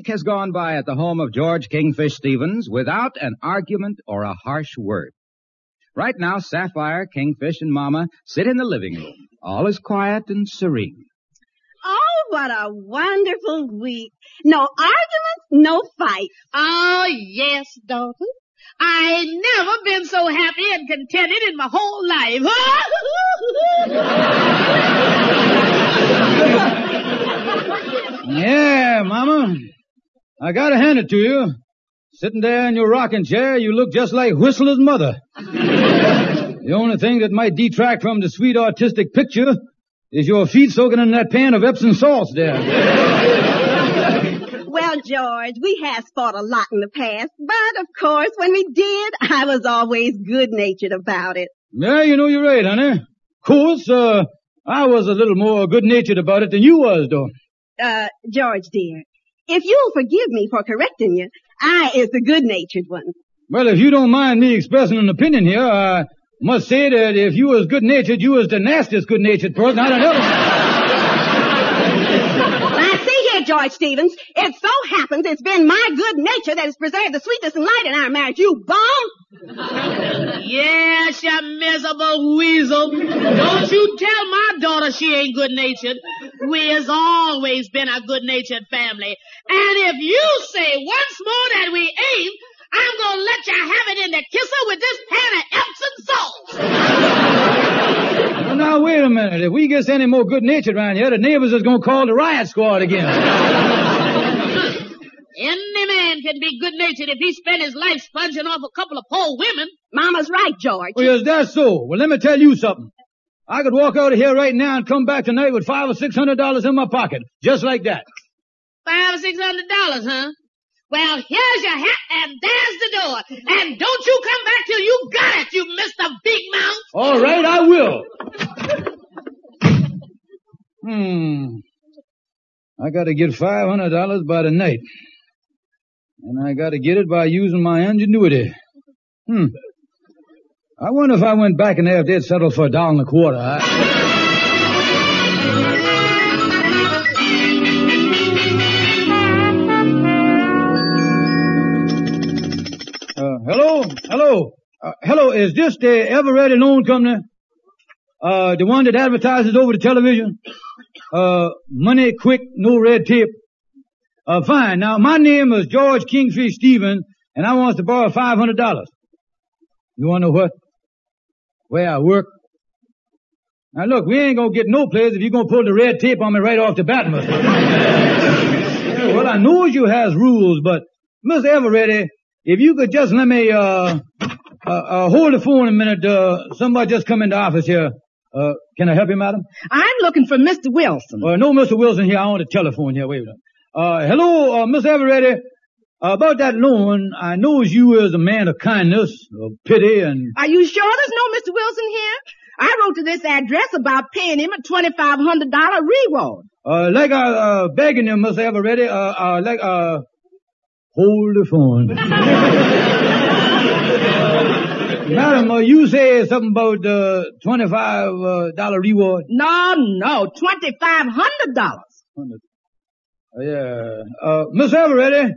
week has gone by at the home of George Kingfish Stevens without an argument or a harsh word. Right now, Sapphire, Kingfish, and Mama sit in the living room. All is quiet and serene. Oh, what a wonderful week. No arguments, no fights. Oh, yes, Dalton. I ain't never been so happy and contented in my whole life. Yeah, Mama. I gotta hand it to you. Sitting there in your rocking chair, you look just like Whistler's mother. the only thing that might detract from the sweet artistic picture is your feet soaking in that pan of Epsom salts there. Well, George, we have fought a lot in the past, but of course, when we did, I was always good-natured about it. Yeah, you know you're right, honey. Of course, uh, I was a little more good-natured about it than you was, though. Uh, George dear, if you'll forgive me for correcting you, I is the good-natured one. Well, if you don't mind me expressing an opinion here, I must say that if you was good-natured, you was the nastiest good-natured person I done ever. Now, see here, George Stevens, it so happens it's been my good nature that has preserved the sweetness and light in our marriage. You bum! yes, you miserable weasel. Don't you tell my daughter she ain't good-natured. We has always been a good-natured family. And if you say once more that we ain't, I'm gonna let you have it in the kisser with this pan of Epsom salts. Well, now, wait a minute. If we gets any more good-natured around here, the neighbors is gonna call the riot squad again. Any man can be good-natured if he spent his life sponging off a couple of poor women. Mama's right, George. Well, is that so? Well, let me tell you something. I could walk out of here right now and come back tonight with five or six hundred dollars in my pocket. Just like that. Five or six hundred dollars, huh? Well, here's your hat and there's the door. And don't you come back till you got it, you Mr. Big Mouth. All right, I will. Hmm. I gotta get five hundred dollars by the night. And I gotta get it by using my ingenuity. Hmm. I wonder if I went back in there if they'd settle for a dollar and a quarter. I... Uh, hello, hello, uh, hello. Is this the Ever Ready Loan Company? Uh, the one that advertises over the television? Uh, money quick, no red tape. Uh, fine. Now, my name is George Kingfish Stevens, and I want to borrow five hundred dollars. You want to know what? Where I work? Now look, we ain't gonna get no place if you're gonna pull the red tape on me right off the bat, mister. Well, I know you has rules, but Mr. Eveready, if you could just let me, uh, uh, uh, hold the phone a minute, uh, somebody just come into office here. Uh, can I help you, madam? I'm looking for Mr. Wilson. Uh, no, Mr. Wilson here. I want a telephone here. Wait a minute. Uh, hello, uh, Mr. Eveready. Uh, about that loan, I knows you is a man of kindness, of pity, and Are you sure there's no Mr. Wilson here? I wrote to this address about paying him a $2,500 reward. uh, like I uh, begging you, Mr. Eveready, uh, uh, like uh, hold the phone. Madam, uh, you say something about uh, twenty-five uh, reward. No, no, $2,500. Uh, yeah. Uh, Miss Eveready,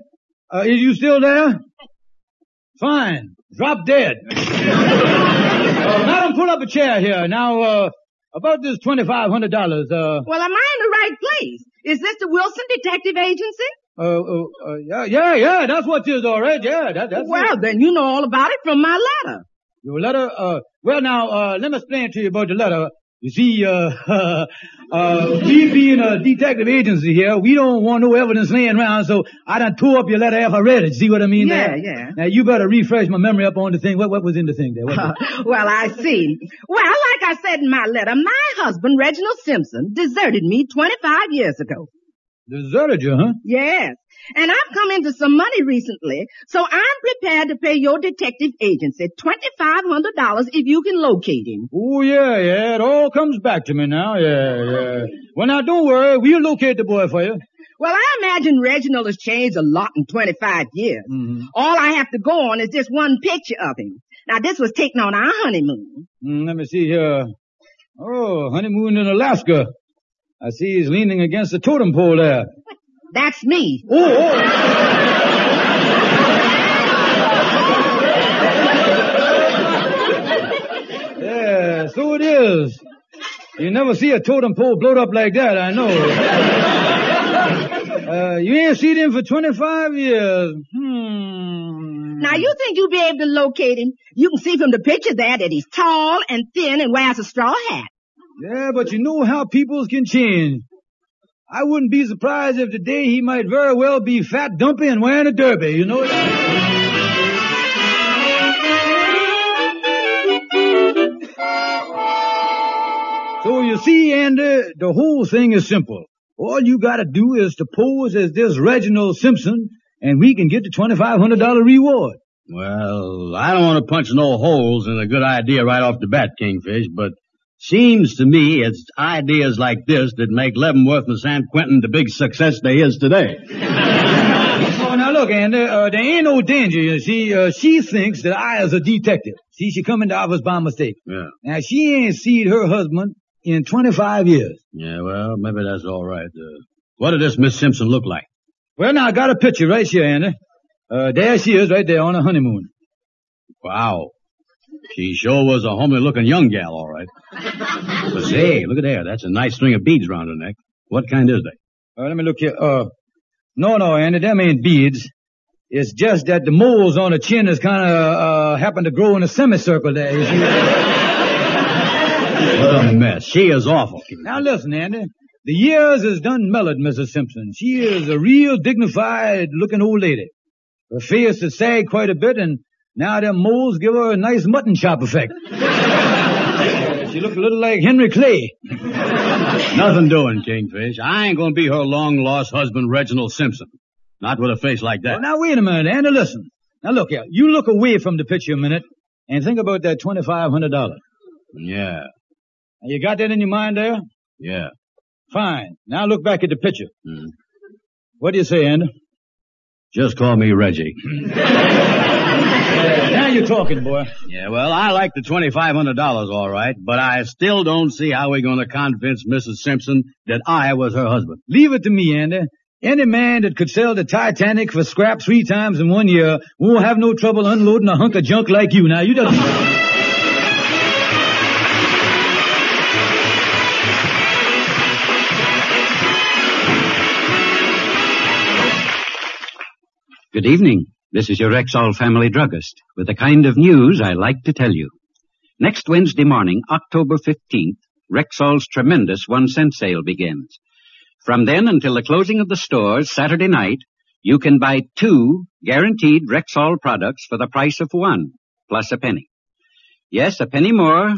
uh, is you still there? Fine. Drop dead. uh, madam, pull up a chair here. Now, uh, about this twenty-five hundred dollars, uh, Well, am I in the right place? Is this the Wilson Detective Agency? uh, uh, uh, yeah, yeah, yeah, that's what it is, all right, yeah, that, that's well, it. then you know all about it from my letter. Your letter, uh, well now, uh, let me explain to you about the letter. You see, uh, uh, we being a detective agency here, we don't want no evidence laying around, so I done tore up your letter after I read it. See what I mean Yeah, there? yeah. Now you better refresh my memory up on the thing. What, what was in the thing there? Was- well, I see. Well, like I said in my letter, my husband, Reginald Simpson, deserted me 25 years ago. Deserted you, huh? Yes. And I've come into some money recently, so I'm prepared to pay your detective agency $2,500 if you can locate him. Oh yeah, yeah, it all comes back to me now, yeah, yeah. Well now don't worry, we'll locate the boy for you. Well, I imagine Reginald has changed a lot in 25 years. Mm-hmm. All I have to go on is this one picture of him. Now, this was taken on our honeymoon. Mm, let me see here. Oh, honeymoon in Alaska. I see he's leaning against the totem pole there. That's me. Oh, oh. yeah, so it is. You never see a totem pole blowed up like that, I know. uh, you ain't seen him for 25 years. Hmm. Now you think you'll be able to locate him? You can see from the picture there that he's tall and thin and wears a straw hat. Yeah, but you know how peoples can change. I wouldn't be surprised if today he might very well be fat, dumpy, and wearing a derby, you know? So you see, Andy, the whole thing is simple. All you gotta do is to pose as this Reginald Simpson, and we can get the $2,500 reward. Well, I don't want to punch no holes in a good idea right off the bat, Kingfish, but seems to me it's ideas like this that make Leavenworth and San Quentin the big success they is today. Oh, now look, Andy, uh, there ain't no danger, you see. Uh, she thinks that I is a detective. See, she come into office by mistake. Yeah. Now, she ain't seen her husband in 25 years. Yeah, well, maybe that's all right. Uh, what did this Miss Simpson look like? Well, now, I got a picture right here, Andy. Uh, there she is right there on her honeymoon. Wow. She sure was a homely looking young gal, all right. But say, look at there. That's a nice string of beads round her neck. What kind is they? Uh, let me look here. Uh, no, no, Andy, them ain't beads. It's just that the moles on her chin has kind of, uh, happen to grow in a semicircle there, you see. What a mess. She is awful. now listen, Andy. The years has done mellowed Mrs. Simpson. She is a real dignified looking old lady. Her face has sagged quite a bit and now them moles give her a nice mutton chop effect. she look a little like Henry Clay. Nothing doing, Kingfish. I ain't gonna be her long lost husband, Reginald Simpson. Not with a face like that. Well, now wait a minute, Andy, listen. Now look here. You look away from the picture a minute and think about that $2,500. Yeah, You got that in your mind there? yeah. Fine. Now look back at the picture. Hmm. What do you say, Andy? Just call me Reggie. Now you're talking, boy. Yeah, well, I like the $2,500 all right, but I still don't see how we're gonna convince Mrs. Simpson that I was her husband. Leave it to me, Andy. Any man that could sell the Titanic for scrap three times in one year won't have no trouble unloading a hunk of junk like you. Now you just... Good evening. This is your Rexall family druggist with the kind of news I like to tell you. Next Wednesday morning, October 15th, Rexall's tremendous one cent sale begins. From then until the closing of the stores Saturday night, you can buy two guaranteed Rexall products for the price of one, plus a penny. Yes, a penny more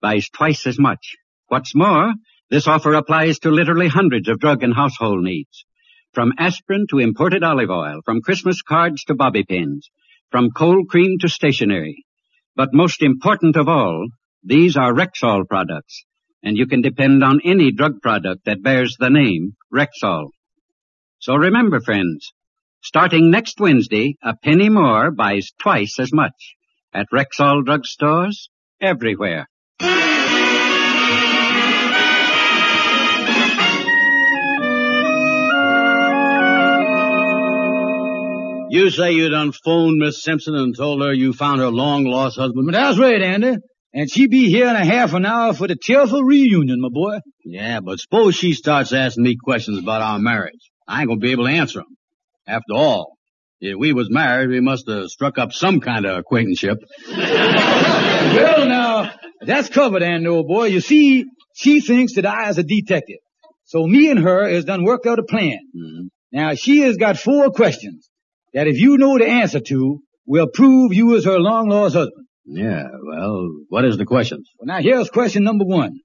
buys twice as much. What's more, this offer applies to literally hundreds of drug and household needs. From aspirin to imported olive oil, from Christmas cards to bobby pins, from cold cream to stationery. But most important of all, these are Rexall products, and you can depend on any drug product that bears the name Rexall. So remember, friends, starting next Wednesday, a penny more buys twice as much at Rexall drugstores everywhere. You say you done phoned Miss Simpson and told her you found her long lost husband? But that's right, Andy. And she be here in a half an hour for the tearful reunion, my boy. Yeah, but suppose she starts asking me questions about our marriage. I ain't gonna be able to answer 'em. After all, if we was married, we must have struck up some kind of acquaintanceship. Well, now, that's covered, Andy, old boy. You see, she thinks that I is a detective. So me and her has done worked out a plan. Mhm. Now, she has got four questions that if you know the answer to, will prove you is her long-lost husband. Yeah, well, what is the question? Well, now here's question number one.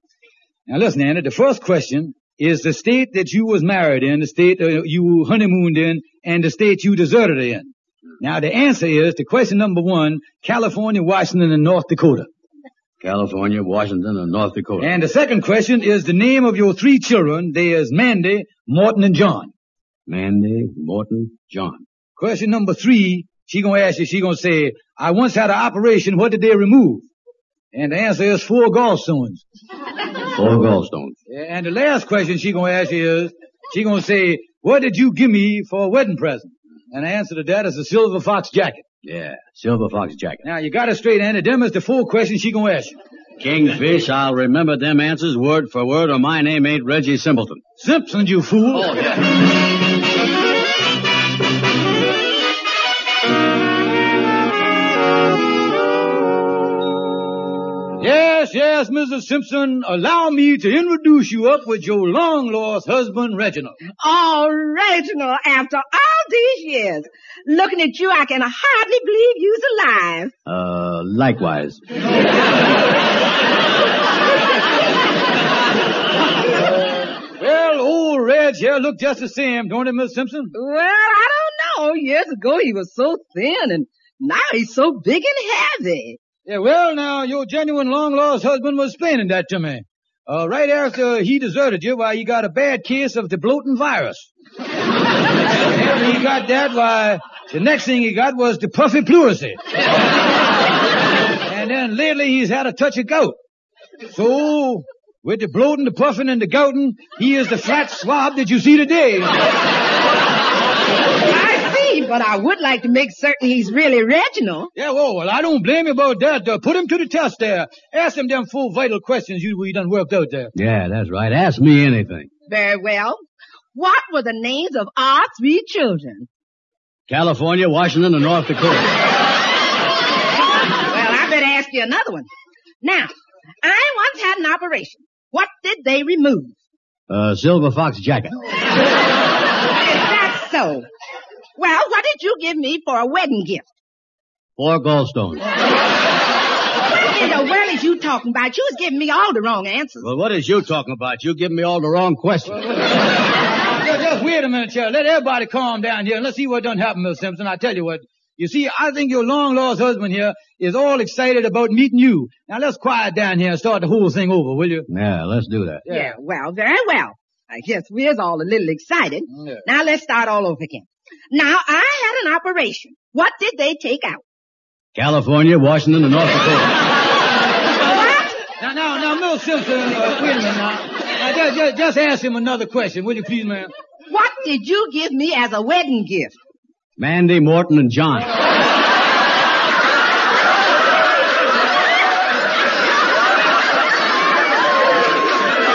Now listen, Andy, the first question is the state that you was married in, the state uh, you honeymooned in, and the state you deserted in. Now the answer is to question number one, California, Washington, and North Dakota. California, Washington, and North Dakota. And the second question is the name of your three children. They is Mandy, Morton, and John. Mandy, Morton, John. Question number three, she gonna ask you, she gonna say, I once had an operation, what did they remove? And the answer is four gallstones. Four gallstones. And the last question she gonna ask you is, she gonna say, what did you give me for a wedding present? And the answer to that is a silver fox jacket. Yeah, silver fox jacket. Now, you got it straight, Andy. Them is the four questions she gonna ask you. Kingfish, I'll remember them answers word for word or my name ain't Reggie Simpleton. Simpson, you fool. Oh, yeah. Yes, yes, Mrs. Simpson, allow me to introduce you up with your long-lost husband, Reginald. Oh, Reginald, after all these years, looking at you, I can hardly believe you's alive. Uh, likewise. Well, old Reg here look just the same, don't he, Miss Simpson? Well, I don't know. Years ago he was so thin, and now he's so big and heavy. Yeah, well, now, your genuine long-lost husband was explaining that to me. Uh, right after he deserted you, why, he got a bad case of the bloating virus. after he got that, why, the next thing he got was the puffy pleurisy. and then lately he's had a touch of gout. So, with the bloating, the puffing, and the gouting, he is the flat swab that you see today. I see, but I would like to make certain he's really Reginald. Yeah, well, well, I don't blame you about that. Uh, put him to the test there. Ask him them four vital questions you we done worked out there. Yeah, that's right. Ask me anything. Very well. What were the names of our three children? California, Washington, and North Dakota. Well, I better ask you another one. Now, I once had an operation. What did they remove? Uh, silver fox jacket. Is that so? Well, what did you give me for a wedding gift? Four gallstones. What in the world is you talking about? You was giving me all the wrong answers. Well, what is you talking about? You giving me all the wrong questions. Just, just wait a minute, here. Let everybody calm down here and let's see what done happened, Miss Simpson. I tell you what. You see, I think your long-lost husband here is all excited about meeting you. Now let's quiet down here and start the whole thing over, will you? Yeah, let's do that. Yeah, well, very well. I guess we're all a little excited. Yeah. Now let's start all over again. Now, I had an operation. What did they take out? California, Washington, and North Dakota. What? Now, now, now, Miss Simpson, uh, wait a minute now. now just, just, just ask him another question, will you please, ma'am? What did you give me as a wedding gift? Mandy, Morton, and John.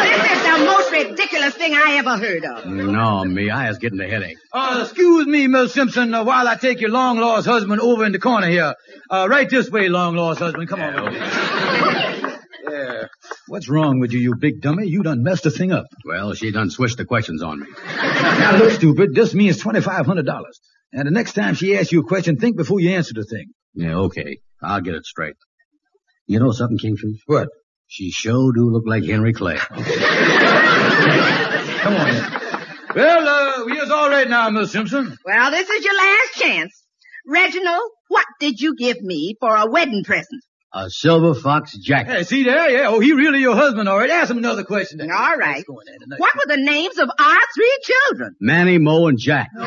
This is the most ridiculous thing I ever heard of. No, me, I was getting a headache. Uh, excuse me, Miss Simpson, uh, while I take your long-lost husband over in the corner here. Uh, right this way, long-lost husband. Come on. Yeah. What's wrong with you, you big dummy? You done messed the thing up. Well, she done switched the questions on me. Now look, stupid, this means $2,500. And the next time she asks you a question, think before you answer the thing. Yeah, okay. I'll get it straight. You know something, Kingfish? What? She sure do look like Henry Clay. Come on in. Well, uh, we is all right now, Miss Simpson. Well, this is your last chance. Reginald, what did you give me for a wedding present? A silver fox jacket. Hey, see there? Yeah, oh, he really your husband, all right. Ask him another question. then. All right. Let's there. What were the names of our three children? Manny, Mo, and Jack.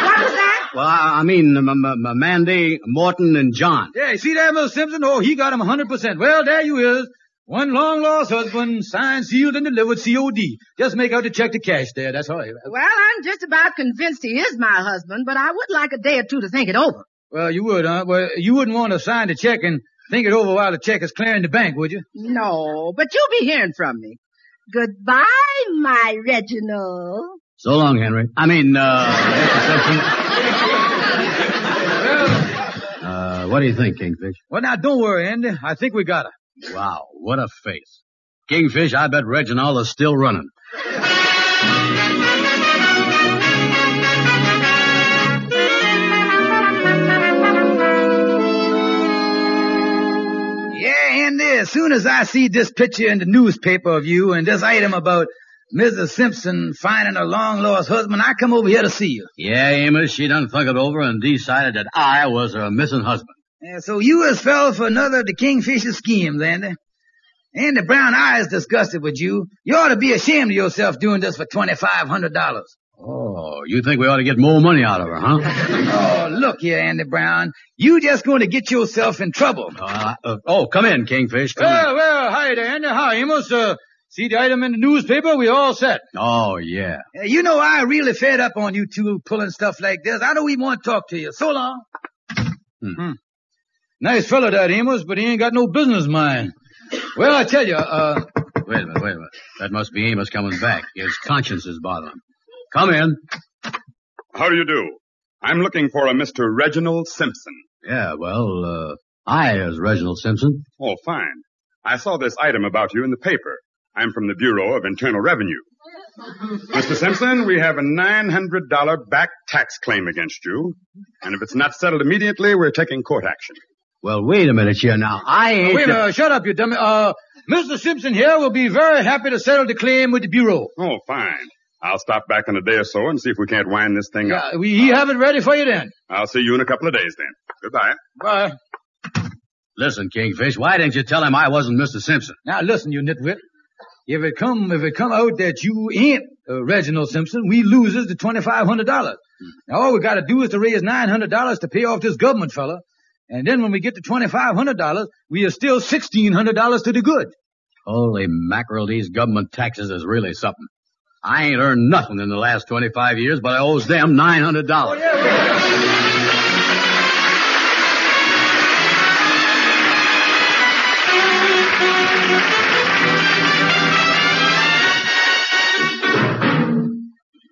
What was that? Well, I, I mean, um, um, Mandy, Morton, and John. Yeah, see there, Miss Simpson? Oh, he got him 100%. Well, there you is. One long-lost husband, signed, sealed, and delivered COD. Just make out the check to cash there. That's all. Well, I'm just about convinced he is my husband, but I would like a day or two to think it over. Well, you would, huh? Well, you wouldn't want to sign the check and think it over while the check is clearing the bank, would you? No, but you'll be hearing from me. Goodbye, my Reginald. So long, Henry. I mean, uh, Mr. Uh, what do you think, Kingfish? Well, now, don't worry, Andy. I think we got her. Wow, what a face. Kingfish, I bet Reginald is still running. Yeah, Andy, as soon as I see this picture in the newspaper of you and this item about Mrs. Simpson finding her long-lost husband, I come over here to see you. Yeah, Amos, she done thunk it over and decided that I was her missing husband. Yeah, so you has fell for another of the Kingfisher schemes, Andy. Andy Brown, I is disgusted with you. You ought to be ashamed of yourself doing this for $2,500. Oh, you think we ought to get more money out of her, huh? Oh, look here, Andy Brown. You just going to get yourself in trouble. Uh, uh, oh, come in, Kingfish. Come in. Well, well, hi there, Andy. Hi, Amos. Uh, See the item in the newspaper? We all set. Oh, yeah. Uh, You know, I really fed up on you two pulling stuff like this. I don't even want to talk to you. So long. Hmm. Nice fellow that Amos, but he ain't got no business mind. Well, I tell you, uh, Wait a minute, wait a minute. That must be Amos coming back. His conscience is bothering him. Come in. How do you do? I'm looking for a Mr. Reginald Simpson. Yeah, well, uh, I is Reginald Simpson. Oh, fine. I saw this item about you in the paper. I'm from the Bureau of Internal Revenue. Mr. Simpson, we have a $900 back tax claim against you. And if it's not settled immediately, we're taking court action. Well, wait a minute here now. I ain't... wait a minute, shut up, you dummy. Uh, Mr. Simpson here will be very happy to settle the claim with the Bureau. Oh, fine. I'll stop back in a day or so and see if we can't wind this thing up. Yeah, we have it ready for you then. I'll see you in a couple of days then. Goodbye. Bye. Listen, Kingfish, why didn't you tell him I wasn't Mr. Simpson? Now listen, you nitwit. If it come, if it come out that you ain't uh, Reginald Simpson, we loses the twenty-five hundred dollars. Now all we gotta do is to raise nine hundred dollars to pay off this government fella. And then when we get to twenty-five hundred dollars, we are still sixteen hundred dollars to the good. Holy mackerel, these government taxes is really something. I ain't earned nothing in the last 25 years, but I owes them $900.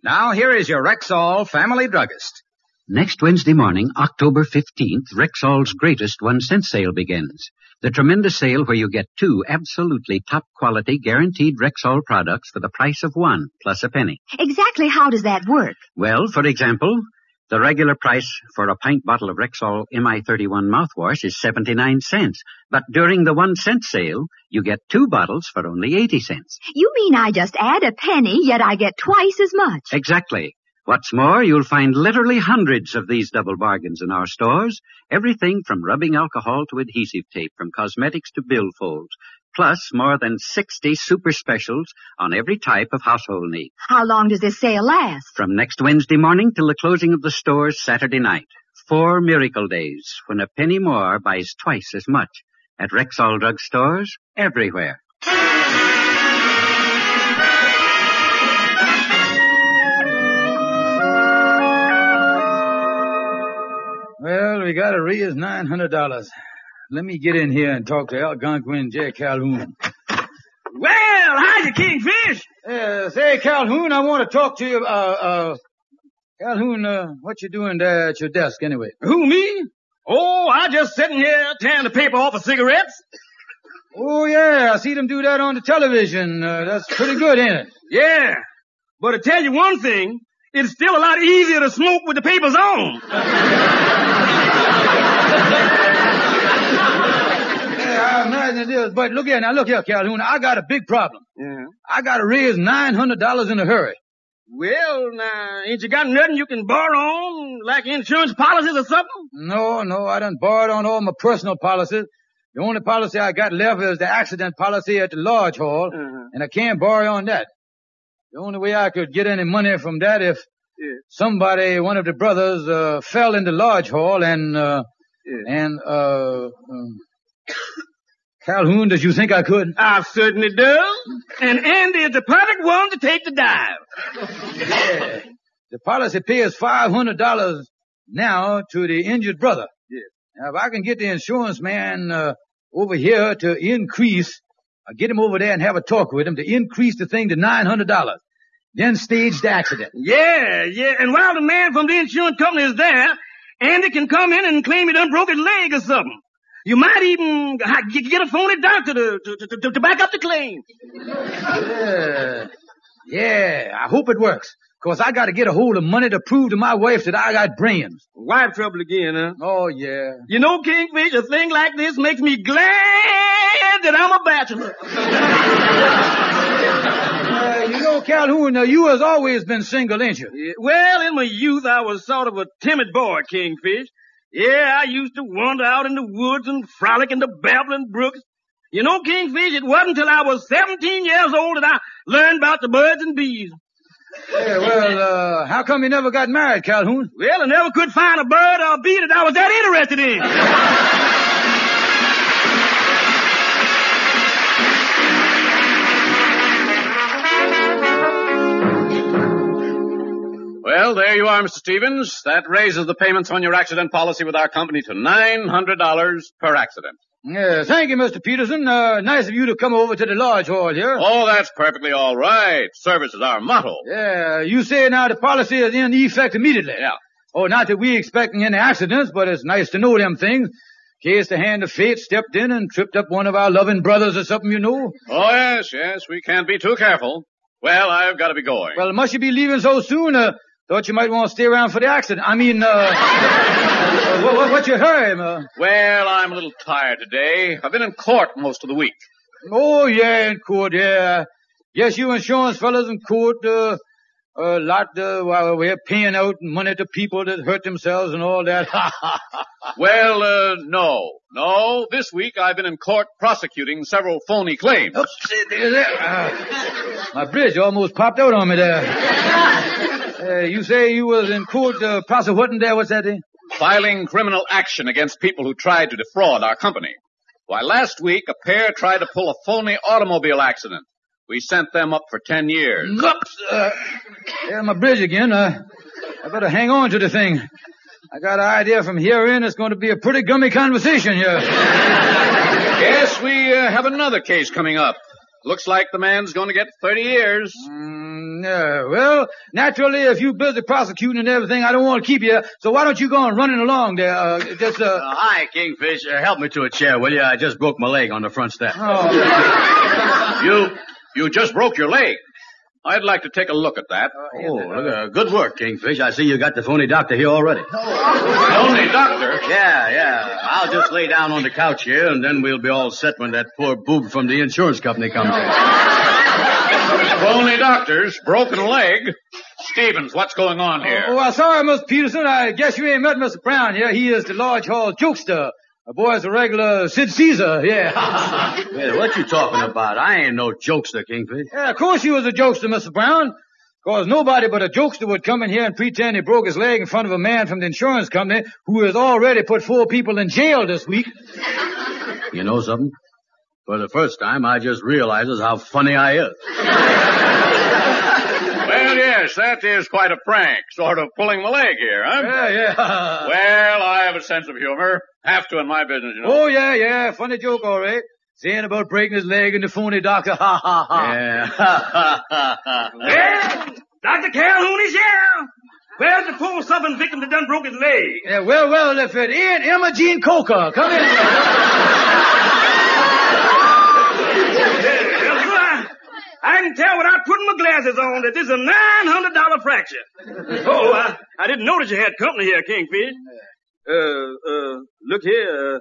Now here is your Rexall family druggist. Next Wednesday morning, October 15th, Rexall's greatest one cent sale begins. The tremendous sale where you get two absolutely top quality guaranteed Rexall products for the price of one plus a penny. Exactly how does that work? Well, for example, the regular price for a pint bottle of Rexall MI31 mouthwash is 79 cents. But during the one cent sale, you get two bottles for only 80 cents. You mean I just add a penny, yet I get twice as much? Exactly. What's more, you'll find literally hundreds of these double bargains in our stores. Everything from rubbing alcohol to adhesive tape, from cosmetics to billfolds. Plus more than 60 super specials on every type of household need. How long does this sale last? From next Wednesday morning till the closing of the stores Saturday night. Four miracle days when a penny more buys twice as much at Rexall drug stores everywhere. Well, we nine hundred dollars. Let me get in here and talk to Algonquin J. Calhoun. Well, hiya, Kingfish. Uh, say, Calhoun, I want to talk to you. Uh, uh, Calhoun, uh, what you doing there at your desk anyway? Who, me? Oh, I just sitting here tearing the paper off of cigarettes. Oh yeah, I see them do that on the television. Uh, that's pretty good, ain't it? Yeah. But to tell you one thing, it's still a lot easier to smoke with the papers on. Yeah, I imagine it is. But look here, now look here, Calhoun. I got a big problem. Yeah. I got to raise nine hundred dollars in a hurry. Well, now, ain't you got nothing you can borrow on, like insurance policies or something? No, no, I done borrowed on all my personal policies. The only policy I got left is the accident policy at the lodge hall, Uh-huh. and I can't borrow on that. The only way I could get any money from that if Yeah. somebody, one of the brothers, uh, fell in the lodge hall and, uh, Yeah. and, uh, um, Calhoun, does you think I could? I certainly do. And Andy is the perfect one to take the dive. Yeah. The policy pays five hundred dollars now to the injured brother. Yeah. Now, if I can get the insurance man uh, over here to increase, uh, get him over there and have a talk with him to increase the thing to nine hundred dollars, then stage the accident. Yeah, yeah. And while the man from the insurance company is there, Andy can come in and claim he done broke his leg or something. You might even get a phony doctor to, to, to, to, to back up the claim. Yeah. Yeah, I hope it works. Cause I gotta get a hold of money to prove to my wife that I got brains. Wife trouble again, huh? Oh yeah. You know, Kingfish, a thing like this makes me glad that I'm a bachelor. Uh, you know, Calhoun, uh, you has always been single, ain't you? Yeah, Well, in my youth, I was sort of a timid boy, Kingfish. Yeah, I used to wander out in the woods and frolic in the babbling brooks. You know, Kingfish, it wasn't until I was 17 years old that I learned about the birds and bees. Yeah, well, uh, how come you never got married, Calhoun? Well, I never could find a bird or a bee that I was that interested in. you are, Mr. Stevens. That raises the payments on your accident policy with our company to $900 per accident. Yeah, thank you, Mr. Peterson. Uh, nice of you to come over to the lodge hall here. Oh, that's perfectly all right. Service is our motto. Yeah, you say now the policy is in effect immediately. Yeah. Oh, not that we expecting any accidents, but it's nice to know them things. In case the hand of fate stepped in and tripped up one of our loving brothers or something, you know. Oh, yes, yes. We can't be too careful. Well, I've got to be going. Well, must you be leaving so soon? Uh, thought you might want to stay around for the accident. I mean, uh, uh what, what, what's your hurry, uh? Well, I'm a little tired today. I've been in court most of the week. Oh, yeah, in court, yeah. Yes, you insurance fellas in court, uh, a lot, uh, while we're paying out money to people that hurt themselves and all that. well, uh, no. No, this week I've been in court prosecuting several phony claims. Oops, uh, my bridge almost popped out on me there. Uh, you say you was in court uh, prosecuting there, what's that? Eh? Filing criminal action against people who tried to defraud our company. Why, last week a pair tried to pull a phony automobile accident. We sent them up for ten years. Oops! Uh, yeah, my bridge again. Uh, I better hang on to the thing. I got an idea from here in it's going to be a pretty gummy conversation here. yes, we uh, have another case coming up. Looks like the man's going to get 30 years. Mm, yeah, well, naturally, if you busy prosecuting and everything, I don't want to keep you. So why don't you go on running along there? Uh, just, uh... uh hi, Kingfish. Uh, help me to a chair, will you? I just broke my leg on the front step. Oh. you you just broke your leg. I'd like to take a look at that. Oh, look, uh, good work, Kingfish. I see you got the phony doctor here already. phony doctor? Yeah, yeah. I'll just lay down on the couch here, and then we'll be all set when that poor boob from the insurance company comes in. phony doctors, broken leg. Stevens, what's going on here? Oh, well, sorry, Mr. Peterson. I guess you ain't met Mr. Brown here. He is the lodge hall jokester. The boy's a regular Sid Caesar, yeah. yeah, what you talking about? I ain't no jokester, Kingfish. Yeah, of course you was a jokester, Mr. Brown. Cause nobody but a jokester would come in here and pretend he broke his leg in front of a man from the insurance company who has already put four people in jail this week. You know something? For the first time, I just realizes how funny I is. Well, yes, that is quite a prank, sort of pulling my leg here, huh? Yeah, yeah. well, I have a sense of humor. Have to in my business, you know. Oh, yeah, yeah. Funny joke, all right. Saying about breaking his leg in the phony doctor. Ha, ha, ha. Yeah. Ha, ha, ha, Well, Dr. Calhoun is here. Where's the poor suffering victim that done broke his leg? Yeah, well, well, if it ain't Emma Jean Coker. Come in. I can tell without putting my glasses on that this is a $900 fracture. Oh, I, I didn't notice you had company here, Kingfish. Uh, uh, look here, uh,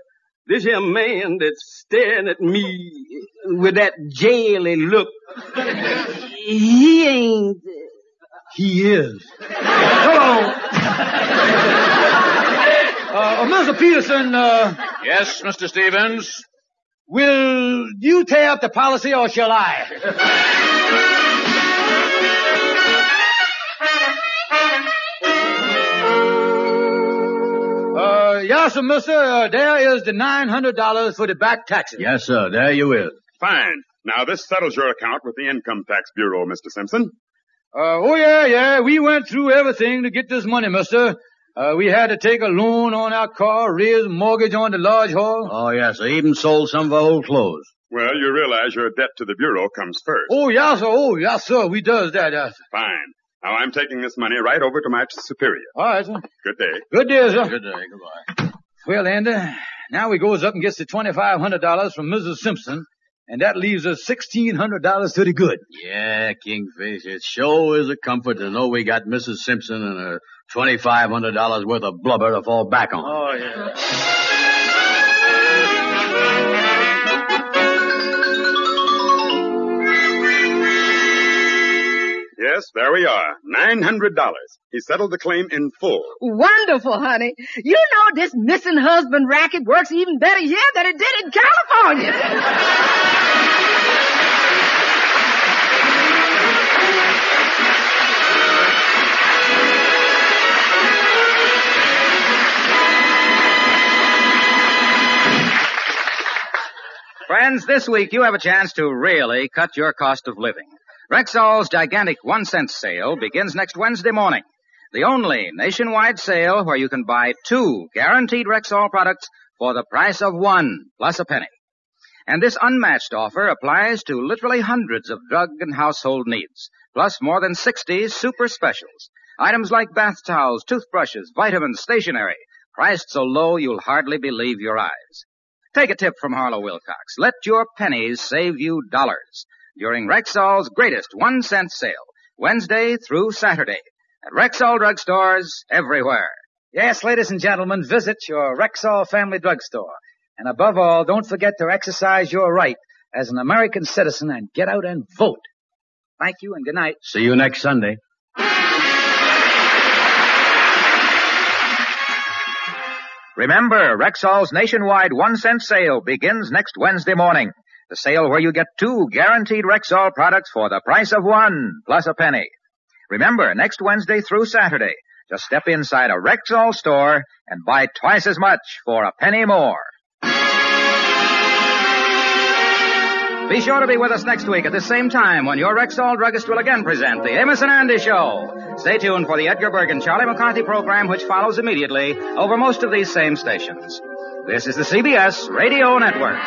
this here man that's staring at me with that jaily look, he ain't... He is. Hello. uh, Mr. Peterson, uh... Yes, Mr. Stevens? Will you tear up the policy or shall I? uh, yes, sir, mister. Uh, there is the $900 for the back taxes. Yes, sir. There you is. Fine. Now, this settles your account with the Income Tax Bureau, Mr. Simpson. Uh, oh, yeah, yeah. We went through everything to get this money, mister. Uh, we had to take a loan on our car, raise a mortgage on the lodge hall. Oh, yes, I even sold some of our old clothes. Well, you realize your debt to the Bureau comes first. Oh, yes, sir. Oh, yes, sir. We does that, yes. Fine. Now, I'm taking this money right over to my superior. All right, sir. Good day. Good day, sir. Good day. Goodbye. Well, Andy, now he goes up and gets the $2,500 from Mrs. Simpson, and that leaves us $1,600 to the good. Yeah, Kingfish, it sure is a comfort to know we got Mrs. Simpson and her $2,500 worth of blubber to fall back on. Oh, yeah. Yes, there we are. $900. He settled the claim in full. Wonderful, honey. You know this missing husband racket works even better here than it did in California. Friends, this week you have a chance to really cut your cost of living. Rexall's gigantic one cent sale begins next Wednesday morning. The only nationwide sale where you can buy two guaranteed Rexall products for the price of one plus a penny. And this unmatched offer applies to literally hundreds of drug and household needs, plus more than 60 super specials. Items like bath towels, toothbrushes, vitamins, stationery, priced so low you'll hardly believe your eyes. Take a tip from Harlow Wilcox. Let your pennies save you dollars during Rexall's greatest one cent sale, Wednesday through Saturday, at Rexall drugstores everywhere. Yes, ladies and gentlemen, visit your Rexall family drugstore. And above all, don't forget to exercise your right as an American citizen and get out and vote. Thank you and good night. See you next Sunday. Remember, Rexall's nationwide one cent sale begins next Wednesday morning. The sale where you get two guaranteed Rexall products for the price of one, plus a penny. Remember, next Wednesday through Saturday, just step inside a Rexall store and buy twice as much for a penny more. Be sure to be with us next week at the same time when your Rexall druggist will again present the Amos and Andy Show. Stay tuned for the Edgar Bergen and Charlie McCarthy program, which follows immediately over most of these same stations. This is the CBS Radio Network.